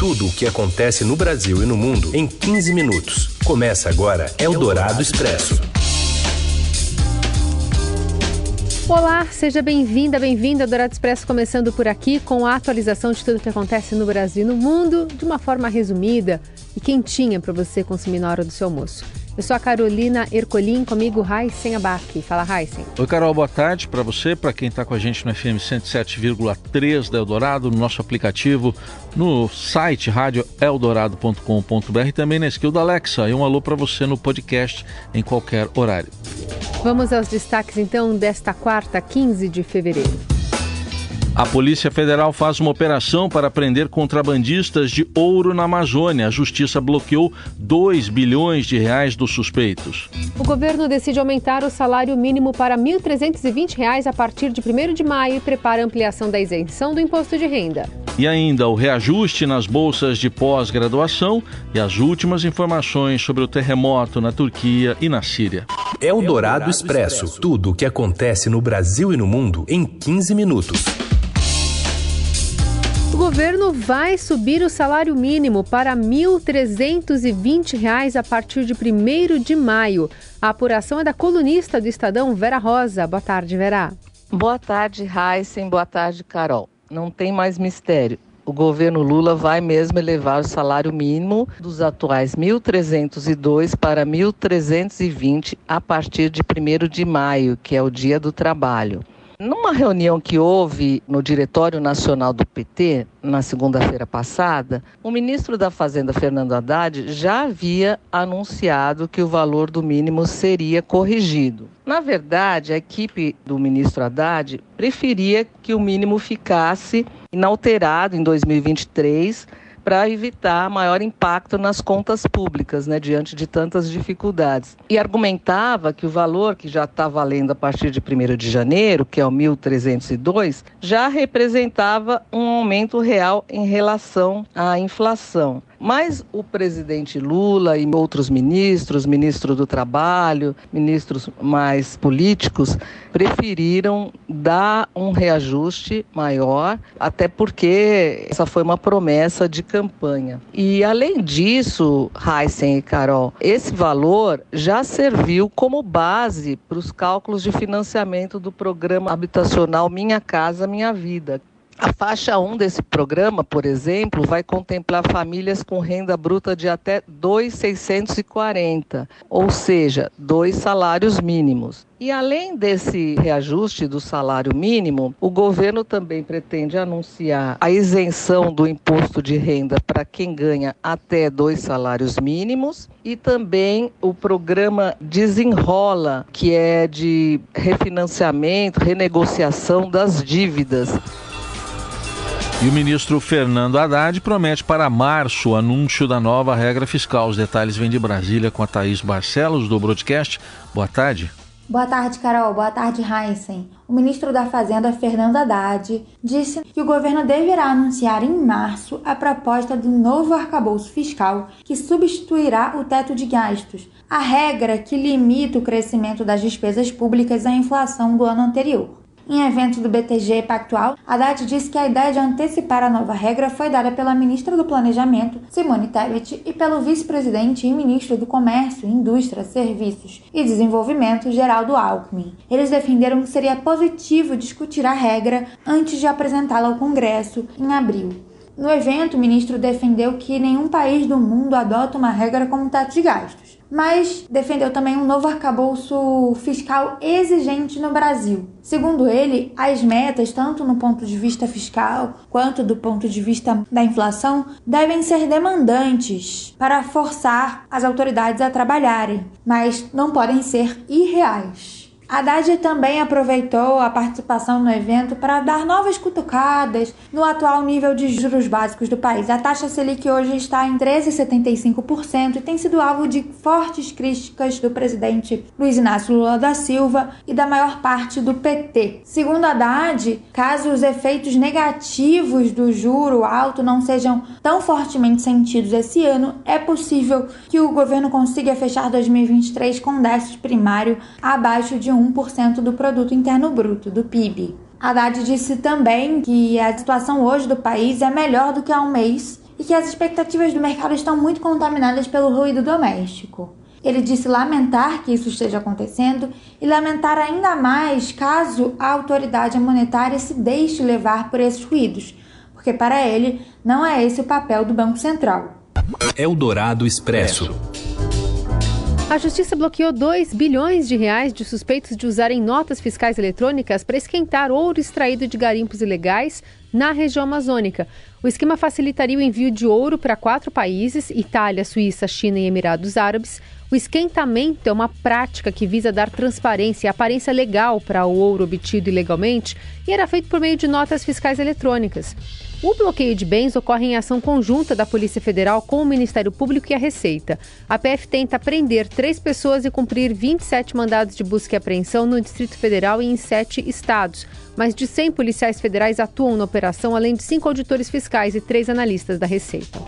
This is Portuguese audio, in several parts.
Tudo o que acontece no Brasil e no mundo em 15 minutos. Começa agora Eldorado Expresso. Olá, seja bem-vinda, bem-vindo ao Dourado Expresso, começando por aqui com a atualização de tudo o que acontece no Brasil e no mundo, de uma forma resumida e quentinha para você consumir na hora do seu almoço. Eu sou a Carolina Ercolim, comigo Raíssen Abac. Fala, Raíssen. Oi, Carol, boa tarde para você, para quem está com a gente no FM 107,3 da Eldorado, no nosso aplicativo, no site radioeldorado.com.br e também na skill da Alexa. E um alô para você no podcast em qualquer horário. Vamos aos destaques então desta quarta, 15 de fevereiro. A Polícia Federal faz uma operação para prender contrabandistas de ouro na Amazônia. A justiça bloqueou 2 bilhões de reais dos suspeitos. O governo decide aumentar o salário mínimo para R$ 1.320 a partir de 1 de maio e prepara a ampliação da isenção do imposto de renda. E ainda o reajuste nas bolsas de pós-graduação e as últimas informações sobre o terremoto na Turquia e na Síria. É o Dourado Expresso. Tudo o que acontece no Brasil e no mundo em 15 minutos. Governo vai subir o salário mínimo para R$ 1.320 a partir de 1 de maio. A apuração é da colunista do Estadão, Vera Rosa. Boa tarde, Vera. Boa tarde, Heisen. Boa tarde, Carol. Não tem mais mistério. O governo Lula vai mesmo elevar o salário mínimo dos atuais 1.302 para 1.320 a partir de 1 de maio, que é o Dia do Trabalho. Numa reunião que houve no Diretório Nacional do PT, na segunda-feira passada, o ministro da Fazenda, Fernando Haddad, já havia anunciado que o valor do mínimo seria corrigido. Na verdade, a equipe do ministro Haddad preferia que o mínimo ficasse inalterado em 2023 para evitar maior impacto nas contas públicas, né, diante de tantas dificuldades. E argumentava que o valor que já está valendo a partir de 1 de janeiro, que é o 1.302, já representava um aumento real em relação à inflação. Mas o presidente Lula e outros ministros, ministro do Trabalho, ministros mais políticos, preferiram dar um reajuste maior, até porque essa foi uma promessa de campanha. E além disso, Heisen e Carol, esse valor já serviu como base para os cálculos de financiamento do programa habitacional Minha Casa Minha Vida, a faixa 1 desse programa, por exemplo, vai contemplar famílias com renda bruta de até 2,640, ou seja, dois salários mínimos. E além desse reajuste do salário mínimo, o governo também pretende anunciar a isenção do imposto de renda para quem ganha até dois salários mínimos e também o programa Desenrola, que é de refinanciamento, renegociação das dívidas. E o ministro Fernando Haddad promete para março o anúncio da nova regra fiscal. Os detalhes vêm de Brasília com a Thaís Barcelos, do Broadcast. Boa tarde. Boa tarde, Carol. Boa tarde, Heisen. O ministro da Fazenda, Fernando Haddad, disse que o governo deverá anunciar em março a proposta do novo arcabouço fiscal que substituirá o teto de gastos, a regra que limita o crescimento das despesas públicas à inflação do ano anterior. Em evento do BTG Pactual, Haddad disse que a ideia de antecipar a nova regra foi dada pela ministra do Planejamento, Simone Tebet, e pelo vice-presidente e ministro do Comércio, Indústria, Serviços e Desenvolvimento, Geraldo Alckmin. Eles defenderam que seria positivo discutir a regra antes de apresentá-la ao Congresso em abril. No evento, o ministro defendeu que nenhum país do mundo adota uma regra como teto de gastos mas defendeu também um novo arcabouço fiscal exigente no Brasil. Segundo ele, as metas, tanto no ponto de vista fiscal quanto do ponto de vista da inflação, devem ser demandantes para forçar as autoridades a trabalharem, mas não podem ser irreais. Haddad também aproveitou a participação no evento para dar novas cutucadas no atual nível de juros básicos do país. A taxa Selic hoje está em 13,75% e tem sido alvo de fortes críticas do presidente Luiz Inácio Lula da Silva e da maior parte do PT. Segundo Haddad, caso os efeitos negativos do juro alto não sejam tão fortemente sentidos esse ano, é possível que o governo consiga fechar 2023 com déficit primário abaixo de 1 1% do produto interno bruto, do PIB. Haddad disse também que a situação hoje do país é melhor do que há um mês e que as expectativas do mercado estão muito contaminadas pelo ruído doméstico. Ele disse lamentar que isso esteja acontecendo e lamentar ainda mais caso a autoridade monetária se deixe levar por esses ruídos, porque para ele não é esse o papel do Banco Central. Eldorado Expresso. A justiça bloqueou 2 bilhões de reais de suspeitos de usarem notas fiscais eletrônicas para esquentar ouro extraído de garimpos ilegais na região amazônica. O esquema facilitaria o envio de ouro para quatro países: Itália, Suíça, China e Emirados Árabes. O esquentamento é uma prática que visa dar transparência e aparência legal para o ouro obtido ilegalmente e era feito por meio de notas fiscais eletrônicas. O bloqueio de bens ocorre em ação conjunta da Polícia Federal com o Ministério Público e a Receita. A PF tenta prender três pessoas e cumprir 27 mandados de busca e apreensão no Distrito Federal e em sete estados. Mais de 100 policiais federais atuam na operação, além de cinco auditores fiscais e três analistas da Receita.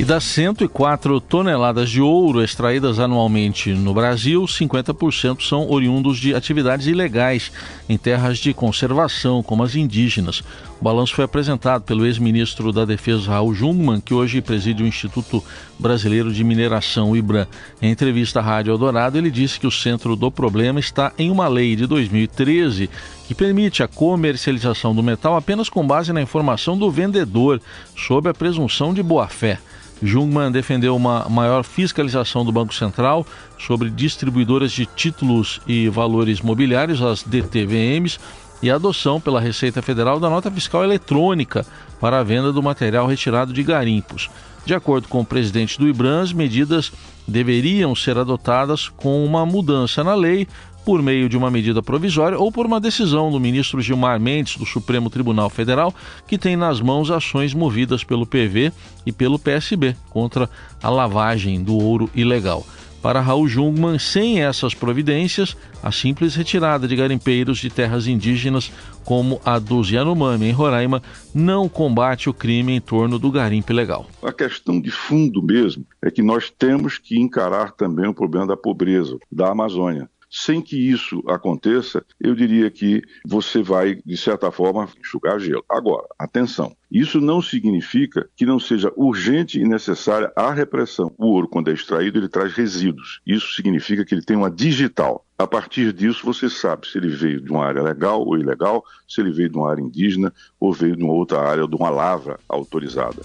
E das 104 toneladas de ouro extraídas anualmente no Brasil, 50% são oriundos de atividades ilegais em terras de conservação, como as indígenas. O balanço foi apresentado pelo ex-ministro da Defesa Raul Jungmann, que hoje preside o Instituto Brasileiro de Mineração, IBRAM. Em entrevista à Rádio Eldorado, ele disse que o centro do problema está em uma lei de 2013 que permite a comercialização do metal apenas com base na informação do vendedor, sob a presunção de boa-fé. Jungmann defendeu uma maior fiscalização do Banco Central sobre distribuidoras de títulos e valores mobiliários, as DTVMs, e a adoção pela Receita Federal da nota fiscal eletrônica para a venda do material retirado de garimpos. De acordo com o presidente do IBRAM, as medidas deveriam ser adotadas com uma mudança na lei por meio de uma medida provisória ou por uma decisão do ministro Gilmar Mendes do Supremo Tribunal Federal, que tem nas mãos ações movidas pelo PV e pelo PSB contra a lavagem do ouro ilegal. Para Raul Jungmann, sem essas providências, a simples retirada de garimpeiros de terras indígenas, como a dos Yanomami em Roraima, não combate o crime em torno do garimpo ilegal. A questão de fundo mesmo é que nós temos que encarar também o problema da pobreza da Amazônia. Sem que isso aconteça, eu diria que você vai, de certa forma, enxugar gelo. Agora, atenção, isso não significa que não seja urgente e necessária a repressão. O ouro, quando é extraído, ele traz resíduos. Isso significa que ele tem uma digital. A partir disso, você sabe se ele veio de uma área legal ou ilegal, se ele veio de uma área indígena ou veio de uma outra área, de uma lavra autorizada.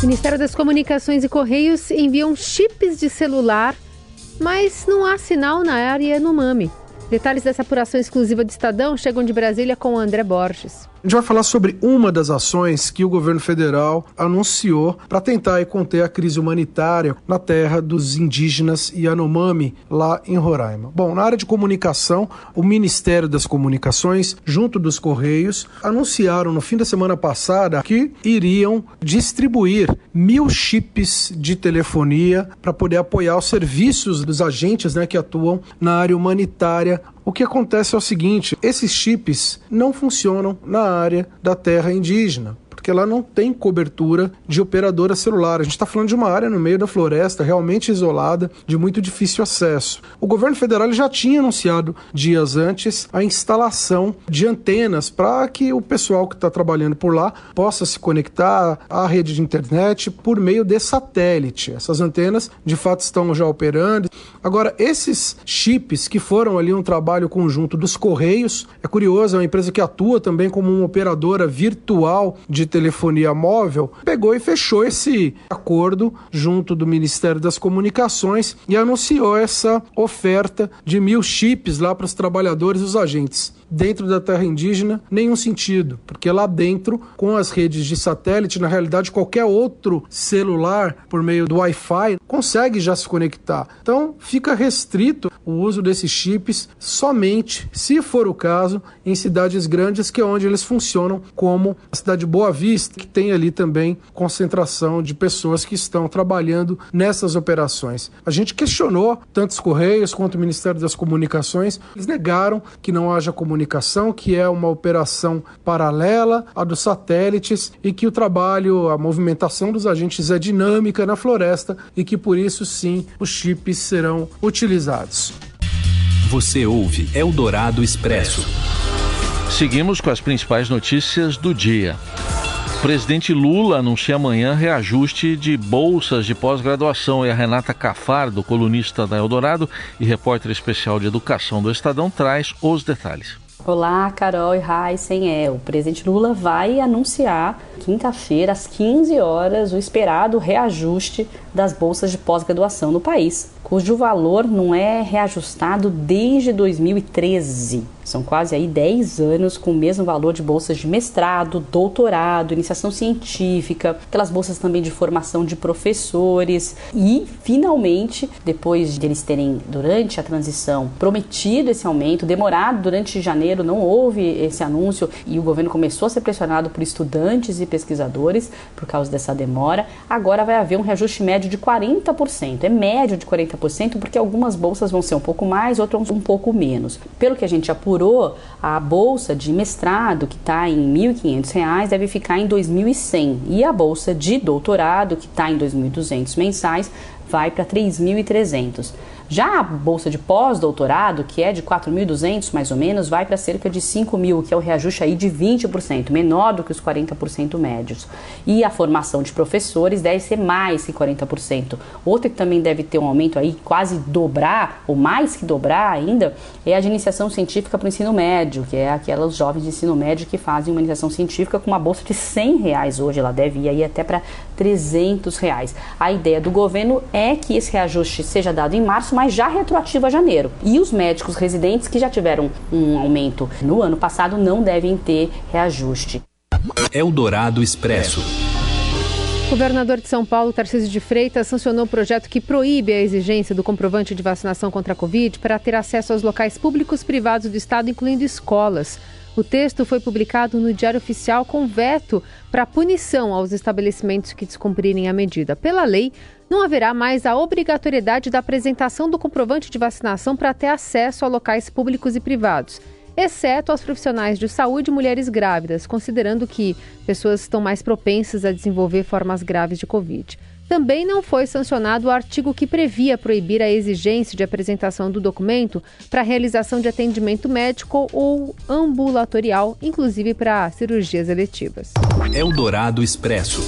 O Ministério das Comunicações e Correios enviam chips de celular mas não há sinal na área no MAME. Detalhes dessa apuração exclusiva do Estadão chegam de Brasília com André Borges. A gente vai falar sobre uma das ações que o governo federal anunciou para tentar conter a crise humanitária na terra dos indígenas Yanomami, lá em Roraima. Bom, na área de comunicação, o Ministério das Comunicações, junto dos Correios, anunciaram no fim da semana passada que iriam distribuir mil chips de telefonia para poder apoiar os serviços dos agentes né, que atuam na área humanitária o que acontece é o seguinte: esses chips não funcionam na área da terra indígena porque lá não tem cobertura de operadora celular. A gente está falando de uma área no meio da floresta, realmente isolada, de muito difícil acesso. O governo federal já tinha anunciado dias antes a instalação de antenas para que o pessoal que está trabalhando por lá possa se conectar à rede de internet por meio de satélite. Essas antenas de fato estão já operando. Agora, esses chips que foram ali um trabalho conjunto dos Correios, é curioso, é uma empresa que atua também como uma operadora virtual de telefonia móvel, pegou e fechou esse acordo junto do Ministério das Comunicações e anunciou essa oferta de mil chips lá para os trabalhadores e os agentes dentro da terra indígena nenhum sentido, porque lá dentro, com as redes de satélite, na realidade qualquer outro celular por meio do Wi-Fi consegue já se conectar. Então fica restrito o uso desses chips somente, se for o caso, em cidades grandes que é onde eles funcionam, como a cidade de Boa Vista, que tem ali também concentração de pessoas que estão trabalhando nessas operações. A gente questionou tanto os Correios quanto o Ministério das Comunicações, eles negaram que não haja comunicação comunicação, que é uma operação paralela à dos satélites e que o trabalho, a movimentação dos agentes é dinâmica na floresta e que por isso sim os chips serão utilizados. Você ouve Eldorado Expresso. Seguimos com as principais notícias do dia. O presidente Lula anuncia amanhã reajuste de bolsas de pós-graduação e a Renata Cafardo, colunista da Eldorado e repórter especial de educação do Estadão, traz os detalhes. Olá, Carol e Heisen. É, o presidente Lula vai anunciar quinta-feira, às 15 horas, o esperado reajuste das bolsas de pós-graduação no país, cujo valor não é reajustado desde 2013. São quase aí 10 anos com o mesmo valor de bolsas de mestrado, doutorado, iniciação científica, aquelas bolsas também de formação de professores e, finalmente, depois de eles terem, durante a transição, prometido esse aumento, demorado durante janeiro, não houve esse anúncio e o governo começou a ser pressionado por estudantes e pesquisadores por causa dessa demora, agora vai haver um reajuste médio de 40%. É médio de 40% porque algumas bolsas vão ser um pouco mais, outras um pouco menos. Pelo que a gente apurou, a bolsa de mestrado, que está em R$ 1.500, deve ficar em R$ 2.100. E a bolsa de doutorado, que está em R$ 2.200 mensais, vai para R$ 3.300. Já a bolsa de pós-doutorado, que é de 4.200 mais ou menos, vai para cerca de 5 mil, que é o reajuste aí de 20%, menor do que os 40% médios. E a formação de professores deve ser mais que 40%. Outra que também deve ter um aumento aí, quase dobrar, ou mais que dobrar ainda, é a de iniciação científica para o ensino médio, que é aquelas jovens de ensino médio que fazem uma iniciação científica com uma bolsa de 100 reais hoje, ela deve ir aí até para 300 reais. A ideia do governo é que esse reajuste seja dado em março, mas já retroativo a janeiro. E os médicos residentes que já tiveram um aumento no ano passado não devem ter reajuste. Eldorado Expresso. O governador de São Paulo, Tarcísio de Freitas, sancionou um projeto que proíbe a exigência do comprovante de vacinação contra a Covid para ter acesso aos locais públicos privados do Estado, incluindo escolas. O texto foi publicado no Diário Oficial com veto para punição aos estabelecimentos que descumprirem a medida. Pela lei, não haverá mais a obrigatoriedade da apresentação do comprovante de vacinação para ter acesso a locais públicos e privados, exceto aos profissionais de saúde e mulheres grávidas, considerando que pessoas estão mais propensas a desenvolver formas graves de Covid. Também não foi sancionado o artigo que previa proibir a exigência de apresentação do documento para realização de atendimento médico ou ambulatorial, inclusive para cirurgias eletivas. Eldorado Expresso.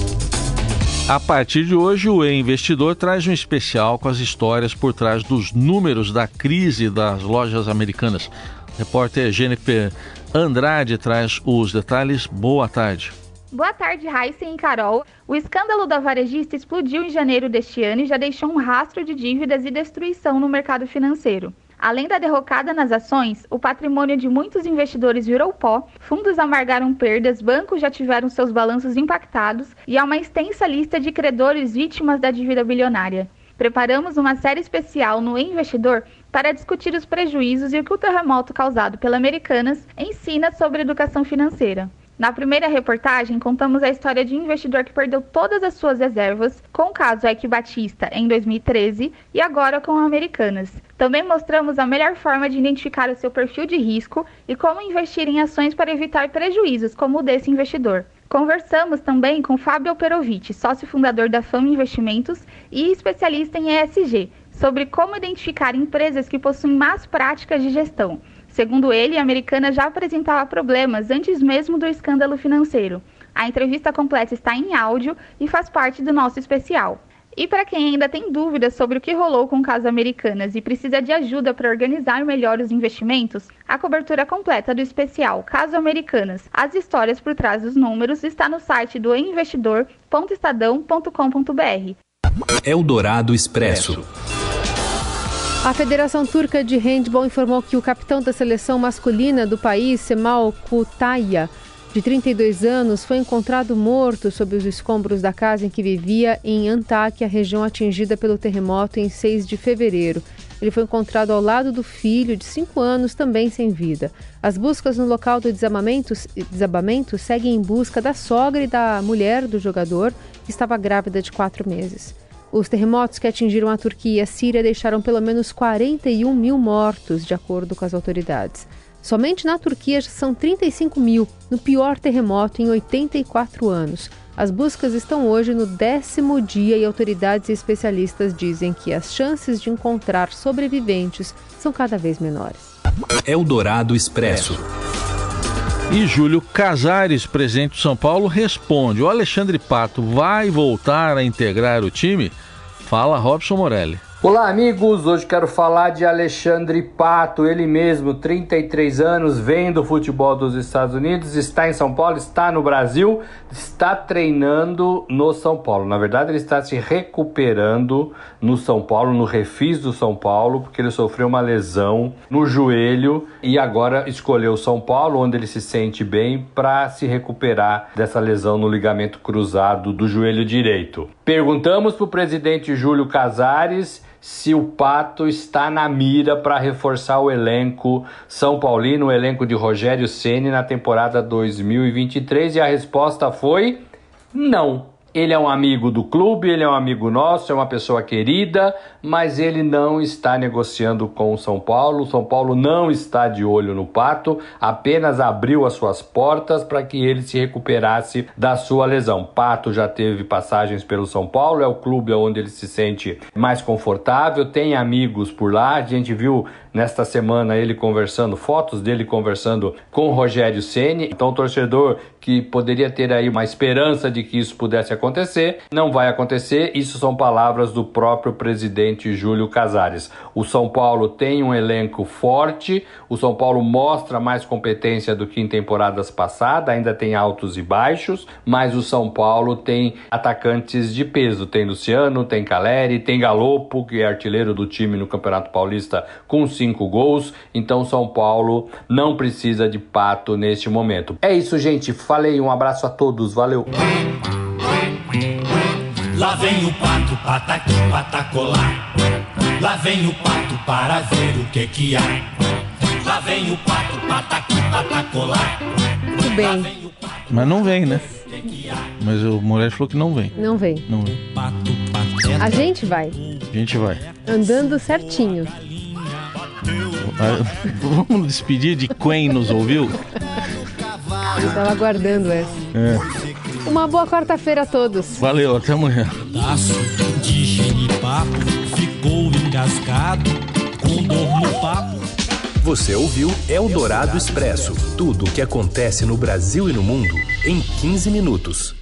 A partir de hoje, o E-Investidor traz um especial com as histórias por trás dos números da crise das lojas americanas. repórter Jennifer Andrade traz os detalhes. Boa tarde. Boa tarde, Heisen e Carol. O escândalo da varejista explodiu em janeiro deste ano e já deixou um rastro de dívidas e destruição no mercado financeiro. Além da derrocada nas ações, o patrimônio de muitos investidores virou pó, fundos amargaram perdas, bancos já tiveram seus balanços impactados e há uma extensa lista de credores vítimas da dívida bilionária. Preparamos uma série especial no Investidor para discutir os prejuízos e o que o terremoto causado pela Americanas ensina sobre educação financeira. Na primeira reportagem, contamos a história de um investidor que perdeu todas as suas reservas, com o caso Eike Batista em 2013 e agora com Americanas. Também mostramos a melhor forma de identificar o seu perfil de risco e como investir em ações para evitar prejuízos, como o desse investidor. Conversamos também com Fábio Perovic, sócio fundador da Fama Investimentos e especialista em ESG, sobre como identificar empresas que possuem más práticas de gestão. Segundo ele, a americana já apresentava problemas antes mesmo do escândalo financeiro. A entrevista completa está em áudio e faz parte do nosso especial. E para quem ainda tem dúvidas sobre o que rolou com o caso Americanas e precisa de ajuda para organizar melhor os investimentos, a cobertura completa do especial Caso Americanas, as histórias por trás dos números, está no site do investidor.estadão.com.br. Eldorado Expresso. A Federação Turca de Handball informou que o capitão da seleção masculina do país, Semal Kutaya, de 32 anos, foi encontrado morto sob os escombros da casa em que vivia em Antáquia, região atingida pelo terremoto em 6 de fevereiro. Ele foi encontrado ao lado do filho, de 5 anos, também sem vida. As buscas no local do desabamento, desabamento seguem em busca da sogra e da mulher do jogador, que estava grávida de 4 meses. Os terremotos que atingiram a Turquia e a Síria deixaram pelo menos 41 mil mortos, de acordo com as autoridades. Somente na Turquia já são 35 mil, no pior terremoto em 84 anos. As buscas estão hoje no décimo dia e autoridades e especialistas dizem que as chances de encontrar sobreviventes são cada vez menores. Eldorado Expresso. E Júlio Casares, presidente de São Paulo, responde: o Alexandre Pato vai voltar a integrar o time? Fala Robson Morelli. Olá, amigos! Hoje quero falar de Alexandre Pato, ele mesmo, 33 anos, vem do futebol dos Estados Unidos, está em São Paulo, está no Brasil, está treinando no São Paulo. Na verdade, ele está se recuperando no São Paulo, no refis do São Paulo, porque ele sofreu uma lesão no joelho e agora escolheu São Paulo, onde ele se sente bem, para se recuperar dessa lesão no ligamento cruzado do joelho direito. Perguntamos para o presidente Júlio Casares se o Pato está na mira para reforçar o elenco São Paulino, o elenco de Rogério Ceni na temporada 2023 e a resposta foi não. Ele é um amigo do clube, ele é um amigo nosso, é uma pessoa querida, mas ele não está negociando com o São Paulo. O São Paulo não está de olho no Pato, apenas abriu as suas portas para que ele se recuperasse da sua lesão. Pato já teve passagens pelo São Paulo, é o clube onde ele se sente mais confortável, tem amigos por lá. A gente viu nesta semana ele conversando, fotos dele conversando com Rogério Ceni. Então, o torcedor que poderia ter aí uma esperança de que isso pudesse acontecer, não vai acontecer. Isso são palavras do próprio presidente Júlio Casares. O São Paulo tem um elenco forte, o São Paulo mostra mais competência do que em temporadas passadas, ainda tem altos e baixos, mas o São Paulo tem atacantes de peso. Tem Luciano, tem Caleri, tem Galopo, que é artilheiro do time no Campeonato Paulista com cinco gols. Então, São Paulo não precisa de pato neste momento. É isso, gente. Falei, um abraço a todos, valeu. Lá vem o pato, pataqui, patacolar. Lá vem o pato para ver o que que há. Lá vem o pato, pataqui, patacolar. Muito bem. Mas não vem, né? Mas o Moraes falou que não vem. Não vem. Não vem. A gente vai. A gente vai. Andando certinho. Vamos despedir de quem nos ouviu? Eu estava aguardando essa. É. Uma boa quarta-feira a todos. Valeu, até amanhã. Pedaço de genipapo ficou engasgado com dor no papo. Você ouviu Eldorado Expresso tudo o que acontece no Brasil e no mundo em 15 minutos.